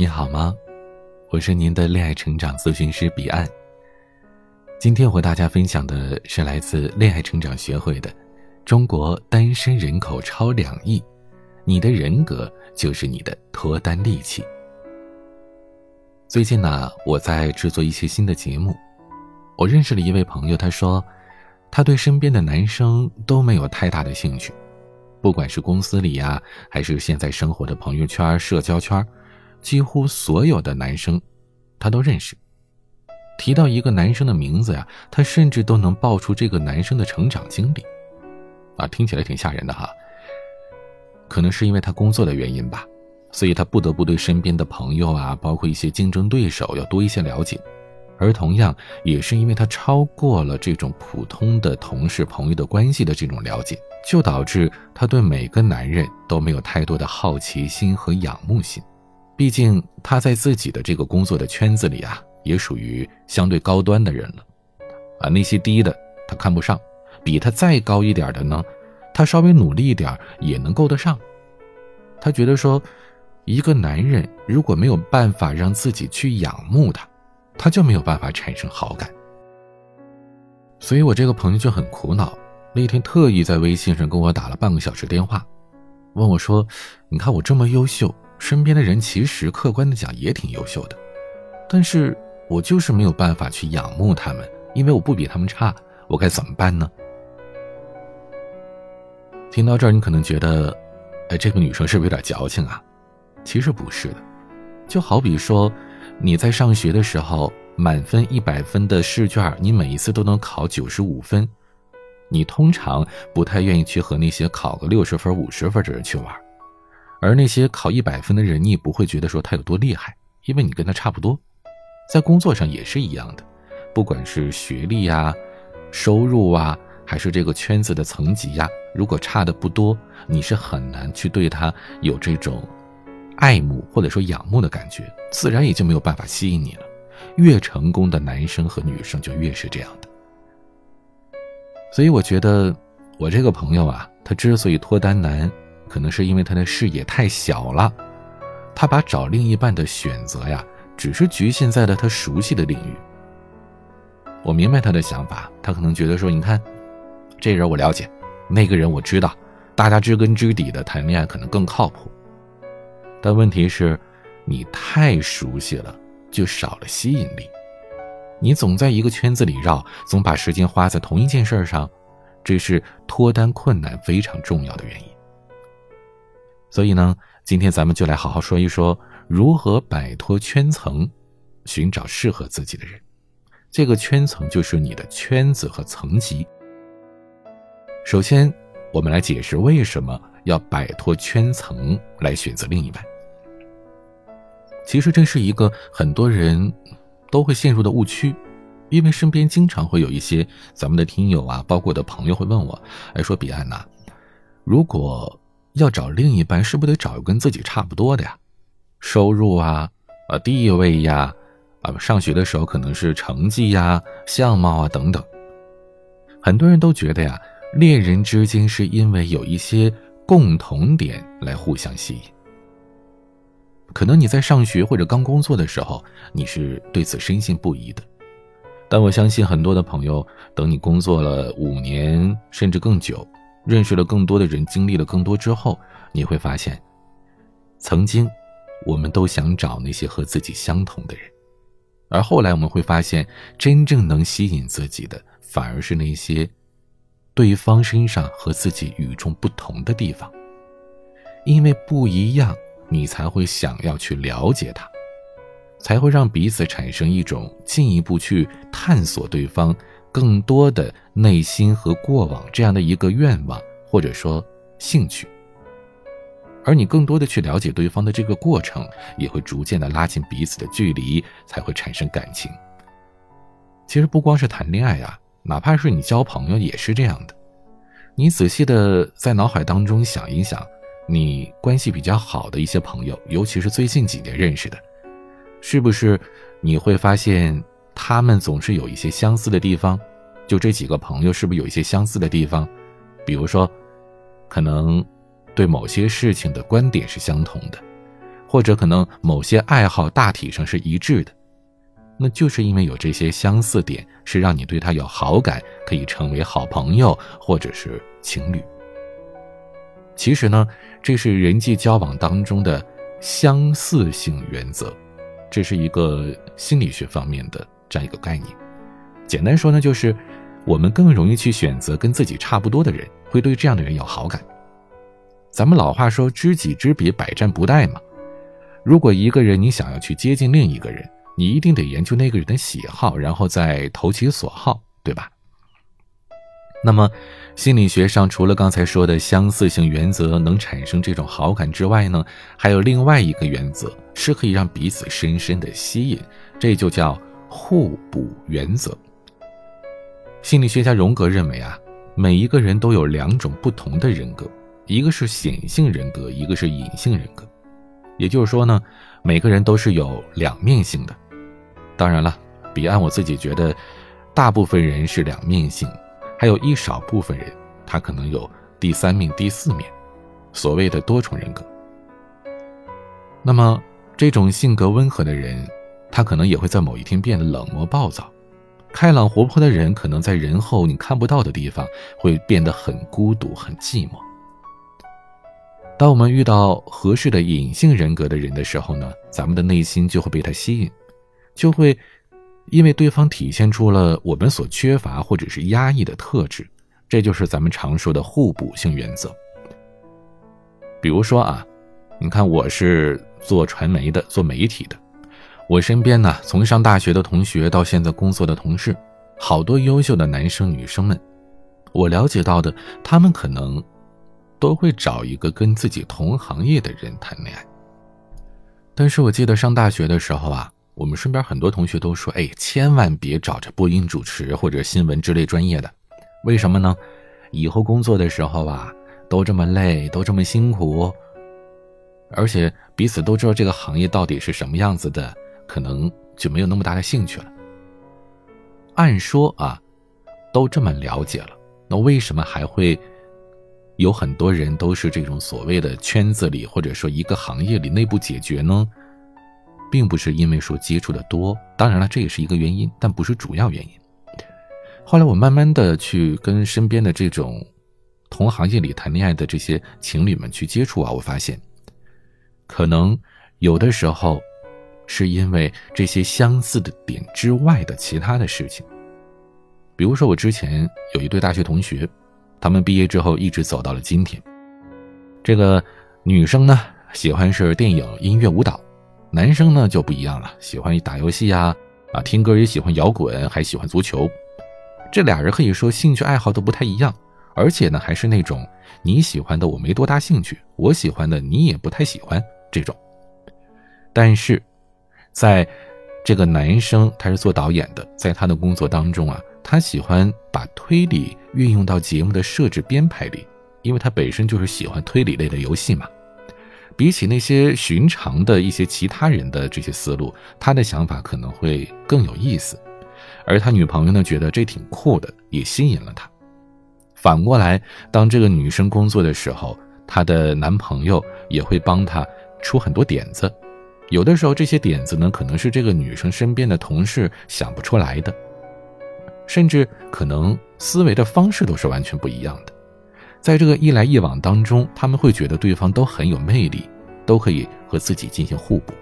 你好吗？我是您的恋爱成长咨询师彼岸。今天和大家分享的是来自恋爱成长学会的《中国单身人口超两亿，你的人格就是你的脱单利器》。最近呢，我在制作一些新的节目，我认识了一位朋友，他说，他对身边的男生都没有太大的兴趣。不管是公司里呀，还是现在生活的朋友圈、社交圈，几乎所有的男生，他都认识。提到一个男生的名字呀，他甚至都能报出这个男生的成长经历。啊，听起来挺吓人的哈。可能是因为他工作的原因吧，所以他不得不对身边的朋友啊，包括一些竞争对手要多一些了解。而同样，也是因为他超过了这种普通的同事朋友的关系的这种了解。就导致他对每个男人都没有太多的好奇心和仰慕心，毕竟他在自己的这个工作的圈子里啊，也属于相对高端的人了，啊，那些低的他看不上，比他再高一点的呢，他稍微努力一点也能够得上。他觉得说，一个男人如果没有办法让自己去仰慕他，他就没有办法产生好感。所以我这个朋友就很苦恼。那天特意在微信上跟我打了半个小时电话，问我说：“你看我这么优秀，身边的人其实客观的讲也挺优秀的，但是我就是没有办法去仰慕他们，因为我不比他们差，我该怎么办呢？”听到这儿，你可能觉得，哎，这个女生是不是有点矫情啊？其实不是的，就好比说，你在上学的时候，满分一百分的试卷，你每一次都能考九十五分。你通常不太愿意去和那些考个六十分、五十分的人去玩，而那些考一百分的人，你也不会觉得说他有多厉害，因为你跟他差不多。在工作上也是一样的，不管是学历呀、收入啊，还是这个圈子的层级呀，如果差的不多，你是很难去对他有这种爱慕或者说仰慕的感觉，自然也就没有办法吸引你了。越成功的男生和女生就越是这样的。所以我觉得，我这个朋友啊，他之所以脱单难，可能是因为他的视野太小了，他把找另一半的选择呀，只是局限在了他熟悉的领域。我明白他的想法，他可能觉得说，你看，这人我了解，那个人我知道，大家知根知底的谈恋爱可能更靠谱。但问题是，你太熟悉了，就少了吸引力。你总在一个圈子里绕，总把时间花在同一件事上，这是脱单困难非常重要的原因。所以呢，今天咱们就来好好说一说如何摆脱圈层，寻找适合自己的人。这个圈层就是你的圈子和层级。首先，我们来解释为什么要摆脱圈层来选择另一半。其实这是一个很多人。都会陷入的误区，因为身边经常会有一些咱们的听友啊，包括的朋友会问我，哎，说彼岸呐，如果要找另一半，是不是得找个跟自己差不多的呀？收入啊，啊，地位呀，啊，上学的时候可能是成绩呀、相貌啊等等。很多人都觉得呀，恋人之间是因为有一些共同点来互相吸引。可能你在上学或者刚工作的时候，你是对此深信不疑的，但我相信很多的朋友，等你工作了五年甚至更久，认识了更多的人，经历了更多之后，你会发现，曾经我们都想找那些和自己相同的人，而后来我们会发现，真正能吸引自己的，反而是那些对方身上和自己与众不同的地方，因为不一样。你才会想要去了解他，才会让彼此产生一种进一步去探索对方更多的内心和过往这样的一个愿望或者说兴趣。而你更多的去了解对方的这个过程，也会逐渐的拉近彼此的距离，才会产生感情。其实不光是谈恋爱啊，哪怕是你交朋友也是这样的。你仔细的在脑海当中想一想。你关系比较好的一些朋友，尤其是最近几年认识的，是不是你会发现他们总是有一些相似的地方？就这几个朋友，是不是有一些相似的地方？比如说，可能对某些事情的观点是相同的，或者可能某些爱好大体上是一致的，那就是因为有这些相似点，是让你对他有好感，可以成为好朋友或者是情侣。其实呢，这是人际交往当中的相似性原则，这是一个心理学方面的这样一个概念。简单说呢，就是我们更容易去选择跟自己差不多的人，会对这样的人有好感。咱们老话说“知己知彼，百战不殆”嘛。如果一个人你想要去接近另一个人，你一定得研究那个人的喜好，然后再投其所好，对吧？那么，心理学上除了刚才说的相似性原则能产生这种好感之外呢，还有另外一个原则是可以让彼此深深的吸引，这就叫互补原则。心理学家荣格认为啊，每一个人都有两种不同的人格，一个是显性人格，一个是隐性人格。也就是说呢，每个人都是有两面性的。当然了，彼岸我自己觉得，大部分人是两面性。还有一少部分人，他可能有第三面、第四面，所谓的多重人格。那么，这种性格温和的人，他可能也会在某一天变得冷漠暴躁；开朗活泼的人，可能在人后你看不到的地方会变得很孤独、很寂寞。当我们遇到合适的隐性人格的人的时候呢，咱们的内心就会被他吸引，就会。因为对方体现出了我们所缺乏或者是压抑的特质，这就是咱们常说的互补性原则。比如说啊，你看我是做传媒的，做媒体的，我身边呢，从上大学的同学到现在工作的同事，好多优秀的男生女生们，我了解到的，他们可能都会找一个跟自己同行业的人谈恋爱。但是我记得上大学的时候啊。我们身边很多同学都说：“哎，千万别找着播音主持或者新闻之类专业的，为什么呢？以后工作的时候啊，都这么累，都这么辛苦，而且彼此都知道这个行业到底是什么样子的，可能就没有那么大的兴趣了。按说啊，都这么了解了，那为什么还会有很多人都是这种所谓的圈子里，或者说一个行业里内部解决呢？”并不是因为说接触的多，当然了，这也是一个原因，但不是主要原因。后来我慢慢的去跟身边的这种同行业里谈恋爱的这些情侣们去接触啊，我发现，可能有的时候是因为这些相似的点之外的其他的事情。比如说我之前有一对大学同学，他们毕业之后一直走到了今天。这个女生呢，喜欢是电影、音乐、舞蹈。男生呢就不一样了，喜欢打游戏呀，啊，听歌也喜欢摇滚，还喜欢足球。这俩人可以说兴趣爱好都不太一样，而且呢还是那种你喜欢的我没多大兴趣，我喜欢的你也不太喜欢这种。但是，在这个男生他是做导演的，在他的工作当中啊，他喜欢把推理运用到节目的设置编排里，因为他本身就是喜欢推理类的游戏嘛。比起那些寻常的一些其他人的这些思路，他的想法可能会更有意思，而他女朋友呢，觉得这挺酷的，也吸引了他。反过来，当这个女生工作的时候，她的男朋友也会帮她出很多点子，有的时候这些点子呢，可能是这个女生身边的同事想不出来的，甚至可能思维的方式都是完全不一样的。在这个一来一往当中，他们会觉得对方都很有魅力，都可以和自己进行互补。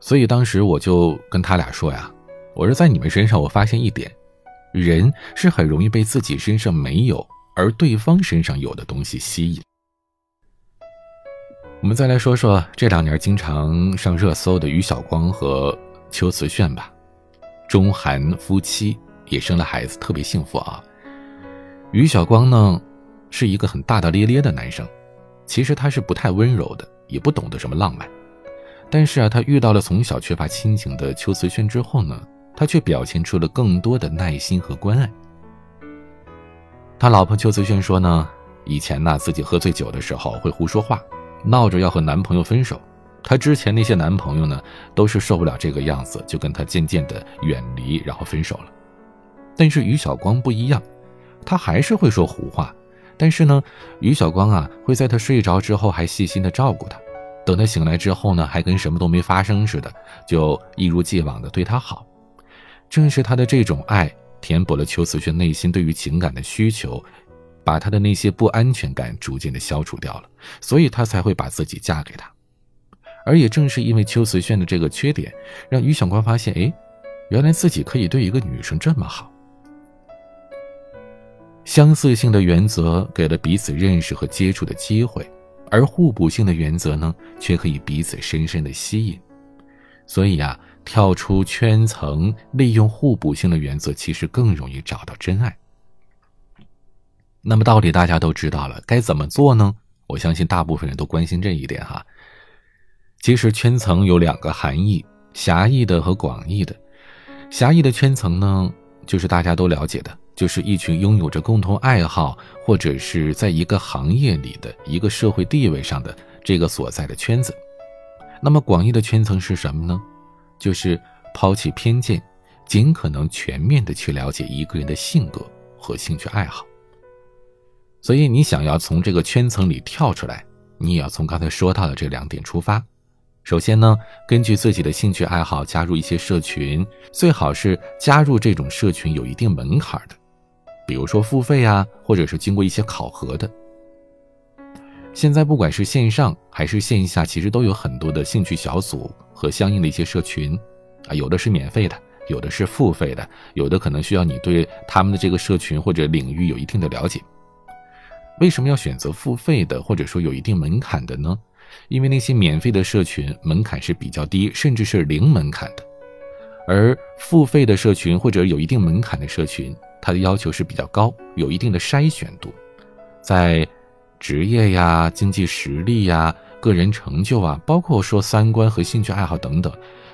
所以当时我就跟他俩说呀：“我说在你们身上，我发现一点，人是很容易被自己身上没有而对方身上有的东西吸引。”我们再来说说这两年经常上热搜的于晓光和邱瓷炫吧，中韩夫妻也生了孩子，特别幸福啊。于晓光呢，是一个很大大咧咧的男生，其实他是不太温柔的，也不懂得什么浪漫。但是啊，他遇到了从小缺乏亲情的邱瓷炫之后呢，他却表现出了更多的耐心和关爱。他老婆邱瓷炫说呢，以前呢自己喝醉酒的时候会胡说话，闹着要和男朋友分手。她之前那些男朋友呢，都是受不了这个样子，就跟她渐渐的远离，然后分手了。但是于晓光不一样。他还是会说胡话，但是呢，于晓光啊会在他睡着之后还细心的照顾他，等他醒来之后呢，还跟什么都没发生似的，就一如既往的对他好。正是他的这种爱，填补了邱瓷轩内心对于情感的需求，把他的那些不安全感逐渐的消除掉了，所以他才会把自己嫁给他。而也正是因为邱瓷轩的这个缺点，让于晓光发现，哎，原来自己可以对一个女生这么好。相似性的原则给了彼此认识和接触的机会，而互补性的原则呢，却可以彼此深深的吸引。所以啊，跳出圈层，利用互补性的原则，其实更容易找到真爱。那么，道理大家都知道了，该怎么做呢？我相信大部分人都关心这一点哈。其实圈层有两个含义：狭义的和广义的。狭义的圈层呢，就是大家都了解的，就是一群拥有着共同爱好或者是在一个行业里的一个社会地位上的这个所在的圈子。那么广义的圈层是什么呢？就是抛弃偏见，尽可能全面的去了解一个人的性格和兴趣爱好。所以你想要从这个圈层里跳出来，你也要从刚才说到的这两点出发。首先呢，根据自己的兴趣爱好加入一些社群，最好是加入这种社群有一定门槛的，比如说付费啊，或者是经过一些考核的。现在不管是线上还是线下，其实都有很多的兴趣小组和相应的一些社群，啊，有的是免费的，有的是付费的，有的可能需要你对他们的这个社群或者领域有一定的了解。为什么要选择付费的，或者说有一定门槛的呢？因为那些免费的社群门槛是比较低，甚至是零门槛的，而付费的社群或者有一定门槛的社群，它的要求是比较高，有一定的筛选度，在职业呀、经济实力呀、个人成就啊，包括说三观和兴趣爱好等等，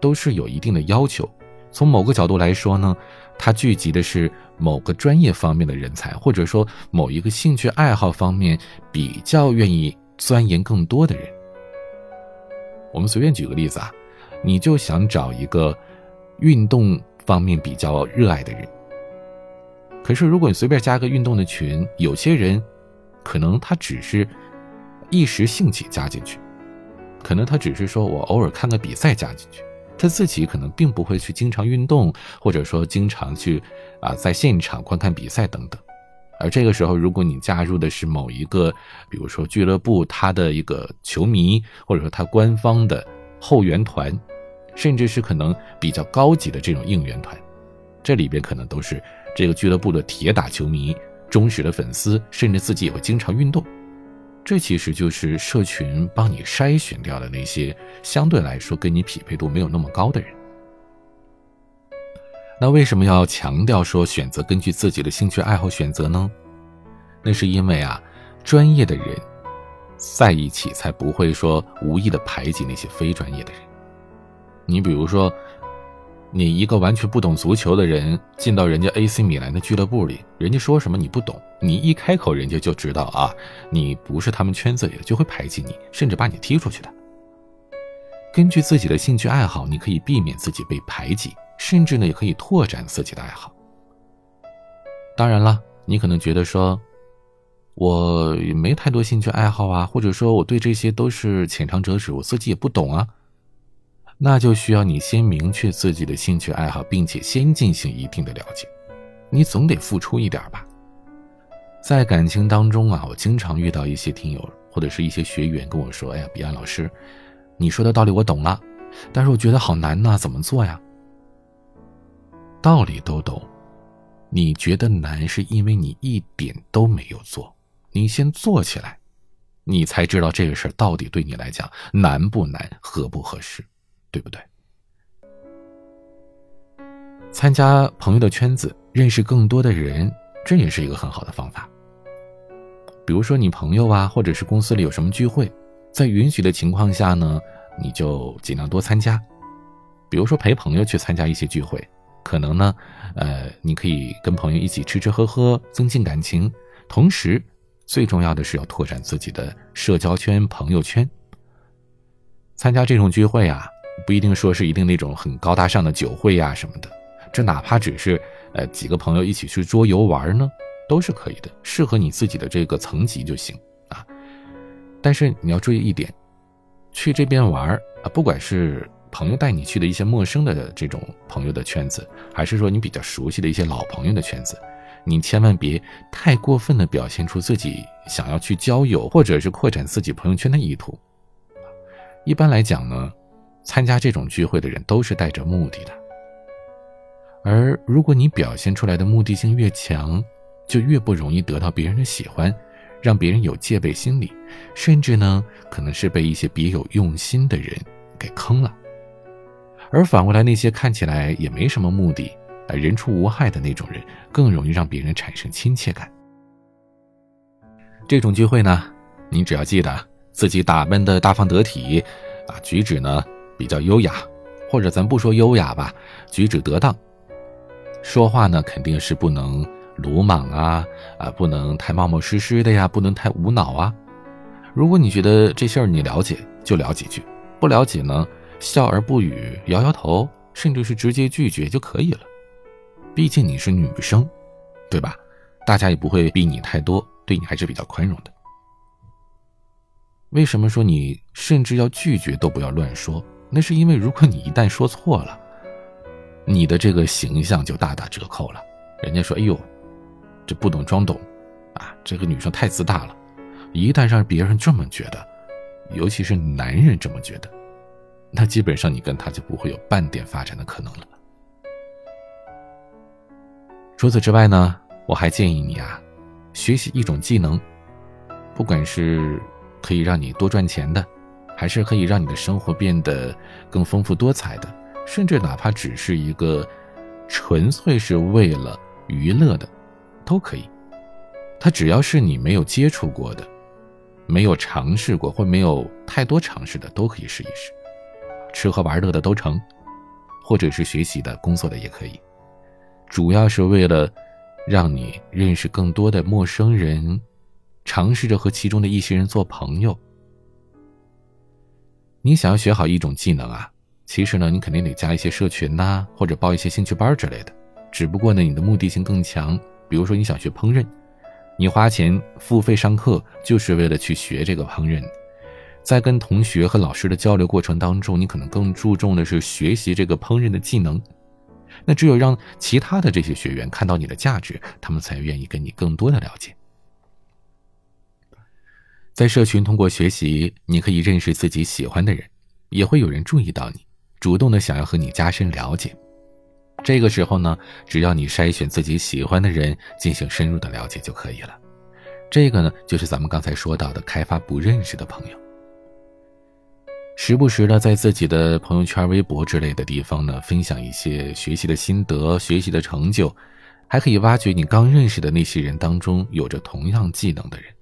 都是有一定的要求。从某个角度来说呢，它聚集的是某个专业方面的人才，或者说某一个兴趣爱好方面比较愿意钻研更多的人。我们随便举个例子啊，你就想找一个运动方面比较热爱的人。可是如果你随便加个运动的群，有些人可能他只是一时兴起加进去，可能他只是说我偶尔看个比赛加进去，他自己可能并不会去经常运动，或者说经常去啊在现场观看比赛等等。而这个时候，如果你加入的是某一个，比如说俱乐部，他的一个球迷，或者说他官方的后援团，甚至是可能比较高级的这种应援团，这里边可能都是这个俱乐部的铁打球迷、忠实的粉丝，甚至自己也会经常运动。这其实就是社群帮你筛选掉的那些相对来说跟你匹配度没有那么高的人。那为什么要强调说选择根据自己的兴趣爱好选择呢？那是因为啊，专业的人在一起才不会说无意的排挤那些非专业的人。你比如说，你一个完全不懂足球的人进到人家 AC 米兰的俱乐部里，人家说什么你不懂，你一开口人家就知道啊，你不是他们圈子里的，就会排挤你，甚至把你踢出去的。根据自己的兴趣爱好，你可以避免自己被排挤。甚至呢，也可以拓展自己的爱好。当然了，你可能觉得说，我没太多兴趣爱好啊，或者说我对这些都是浅尝辄止，我自己也不懂啊。那就需要你先明确自己的兴趣爱好，并且先进行一定的了解。你总得付出一点吧。在感情当中啊，我经常遇到一些听友或者是一些学员跟我说：“哎呀，彼岸老师，你说的道理我懂了，但是我觉得好难呐，怎么做呀？”道理都懂，你觉得难是因为你一点都没有做。你先做起来，你才知道这个事儿到底对你来讲难不难，合不合适，对不对？参加朋友的圈子，认识更多的人，这也是一个很好的方法。比如说你朋友啊，或者是公司里有什么聚会，在允许的情况下呢，你就尽量多参加。比如说陪朋友去参加一些聚会。可能呢，呃，你可以跟朋友一起吃吃喝喝，增进感情。同时，最重要的是要拓展自己的社交圈、朋友圈。参加这种聚会啊，不一定说是一定那种很高大上的酒会呀什么的。这哪怕只是呃几个朋友一起去桌游玩呢，都是可以的，适合你自己的这个层级就行啊。但是你要注意一点，去这边玩啊，不管是朋友带你去的一些陌生的这种朋友的圈子，还是说你比较熟悉的一些老朋友的圈子，你千万别太过分的表现出自己想要去交友或者是扩展自己朋友圈的意图。一般来讲呢，参加这种聚会的人都是带着目的的，而如果你表现出来的目的性越强，就越不容易得到别人的喜欢，让别人有戒备心理，甚至呢，可能是被一些别有用心的人给坑了。而反过来，那些看起来也没什么目的，啊，人畜无害的那种人，更容易让别人产生亲切感。这种聚会呢，你只要记得自己打扮的大方得体，啊，举止呢比较优雅，或者咱不说优雅吧，举止得当，说话呢肯定是不能。鲁莽啊啊，不能太冒冒失失的呀，不能太无脑啊。如果你觉得这事儿你了解，就聊几句；不了解呢，笑而不语，摇摇头，甚至是直接拒绝就可以了。毕竟你是女生，对吧？大家也不会逼你太多，对你还是比较宽容的。为什么说你甚至要拒绝都不要乱说？那是因为如果你一旦说错了，你的这个形象就大打折扣了。人家说：“哎呦。”这不懂装懂，啊，这个女生太自大了。一旦让别人这么觉得，尤其是男人这么觉得，那基本上你跟她就不会有半点发展的可能了。除此之外呢，我还建议你啊，学习一种技能，不管是可以让你多赚钱的，还是可以让你的生活变得更丰富多彩的，甚至哪怕只是一个纯粹是为了娱乐的。都可以，它只要是你没有接触过的、没有尝试过或没有太多尝试的，都可以试一试。吃喝玩乐的都成，或者是学习的、工作的也可以。主要是为了让你认识更多的陌生人，尝试着和其中的一些人做朋友。你想要学好一种技能啊，其实呢，你肯定得加一些社群呐，或者报一些兴趣班之类的。只不过呢，你的目的性更强。比如说你想学烹饪，你花钱付费上课就是为了去学这个烹饪，在跟同学和老师的交流过程当中，你可能更注重的是学习这个烹饪的技能。那只有让其他的这些学员看到你的价值，他们才愿意跟你更多的了解。在社群通过学习，你可以认识自己喜欢的人，也会有人注意到你，主动的想要和你加深了解。这个时候呢，只要你筛选自己喜欢的人进行深入的了解就可以了。这个呢，就是咱们刚才说到的开发不认识的朋友。时不时的在自己的朋友圈、微博之类的地方呢，分享一些学习的心得、学习的成就，还可以挖掘你刚认识的那些人当中有着同样技能的人，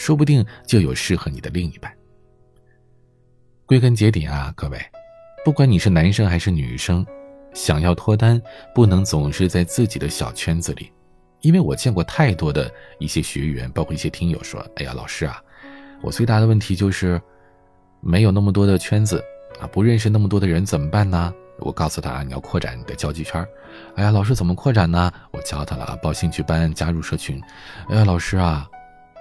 说不定就有适合你的另一半。归根结底啊，各位，不管你是男生还是女生。想要脱单，不能总是在自己的小圈子里，因为我见过太多的一些学员，包括一些听友说：“哎呀，老师啊，我最大的问题就是没有那么多的圈子啊，不认识那么多的人，怎么办呢？”我告诉他：“你要扩展你的交际圈。”哎呀，老师怎么扩展呢？我教他了，报兴趣班，加入社群。哎呀，老师啊，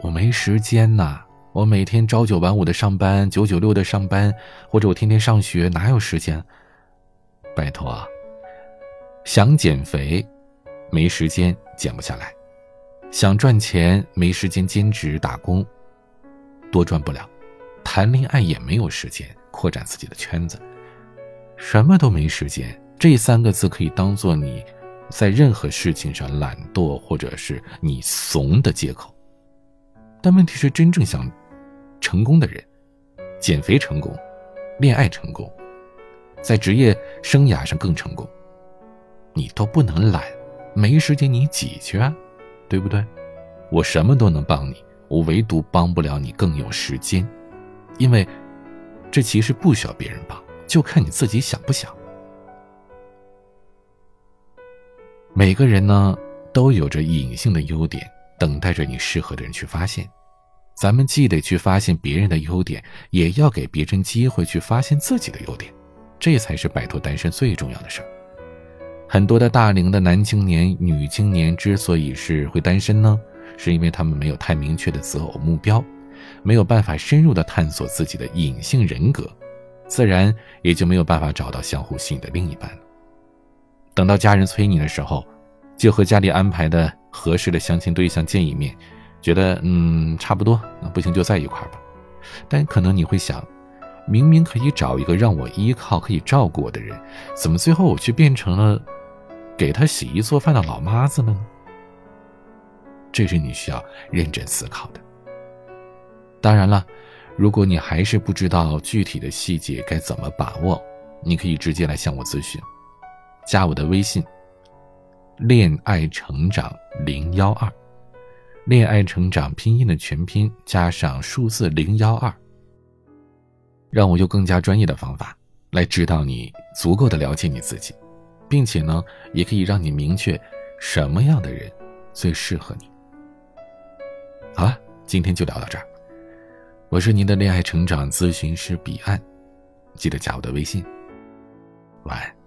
我没时间呐，我每天朝九晚五的上班，九九六的上班，或者我天天上学，哪有时间？拜托！想减肥，没时间减不下来；想赚钱，没时间兼职打工，多赚不了；谈恋爱也没有时间扩展自己的圈子，什么都没时间。这三个字可以当做你在任何事情上懒惰或者是你怂的借口。但问题是，真正想成功的人，减肥成功，恋爱成功，在职业生涯上更成功。你都不能懒，没时间你挤去啊，对不对？我什么都能帮你，我唯独帮不了你更有时间，因为这其实不需要别人帮，就看你自己想不想。每个人呢都有着隐性的优点，等待着你适合的人去发现。咱们既得去发现别人的优点，也要给别人机会去发现自己的优点，这才是摆脱单身最重要的事儿。很多的大龄的男青年、女青年之所以是会单身呢，是因为他们没有太明确的择偶目标，没有办法深入的探索自己的隐性人格，自然也就没有办法找到相互吸引的另一半了。等到家人催你的时候，就和家里安排的合适的相亲对象见一面，觉得嗯差不多，那不行就在一块吧。但可能你会想，明明可以找一个让我依靠、可以照顾我的人，怎么最后我却变成了给他洗衣做饭的老妈子了呢？这是你需要认真思考的。当然了，如果你还是不知道具体的细节该怎么把握，你可以直接来向我咨询，加我的微信。恋爱成长零幺二。恋爱成长拼音的全拼加上数字零幺二，让我用更加专业的方法来指导你，足够的了解你自己，并且呢，也可以让你明确什么样的人最适合你。好了，今天就聊到这儿。我是您的恋爱成长咨询师彼岸，记得加我的微信。晚安。